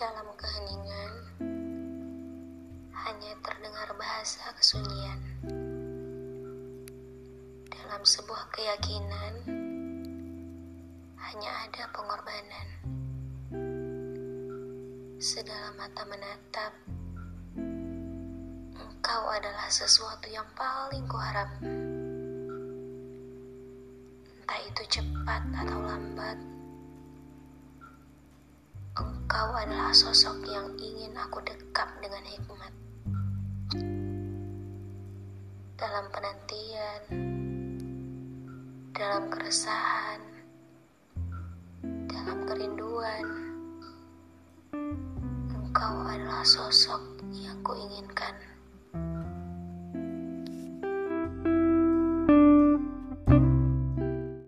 Dalam keheningan, hanya terdengar bahasa kesunyian. Dalam sebuah keyakinan, hanya ada pengorbanan. Sedalam mata menatap, engkau adalah sesuatu yang paling kuharap. Entah itu cepat atau lambat, engkau adalah sosok yang ingin aku dekap dengan hikmat. Dalam penantian, dalam keresahan, dalam kerinduan, engkau adalah sosok.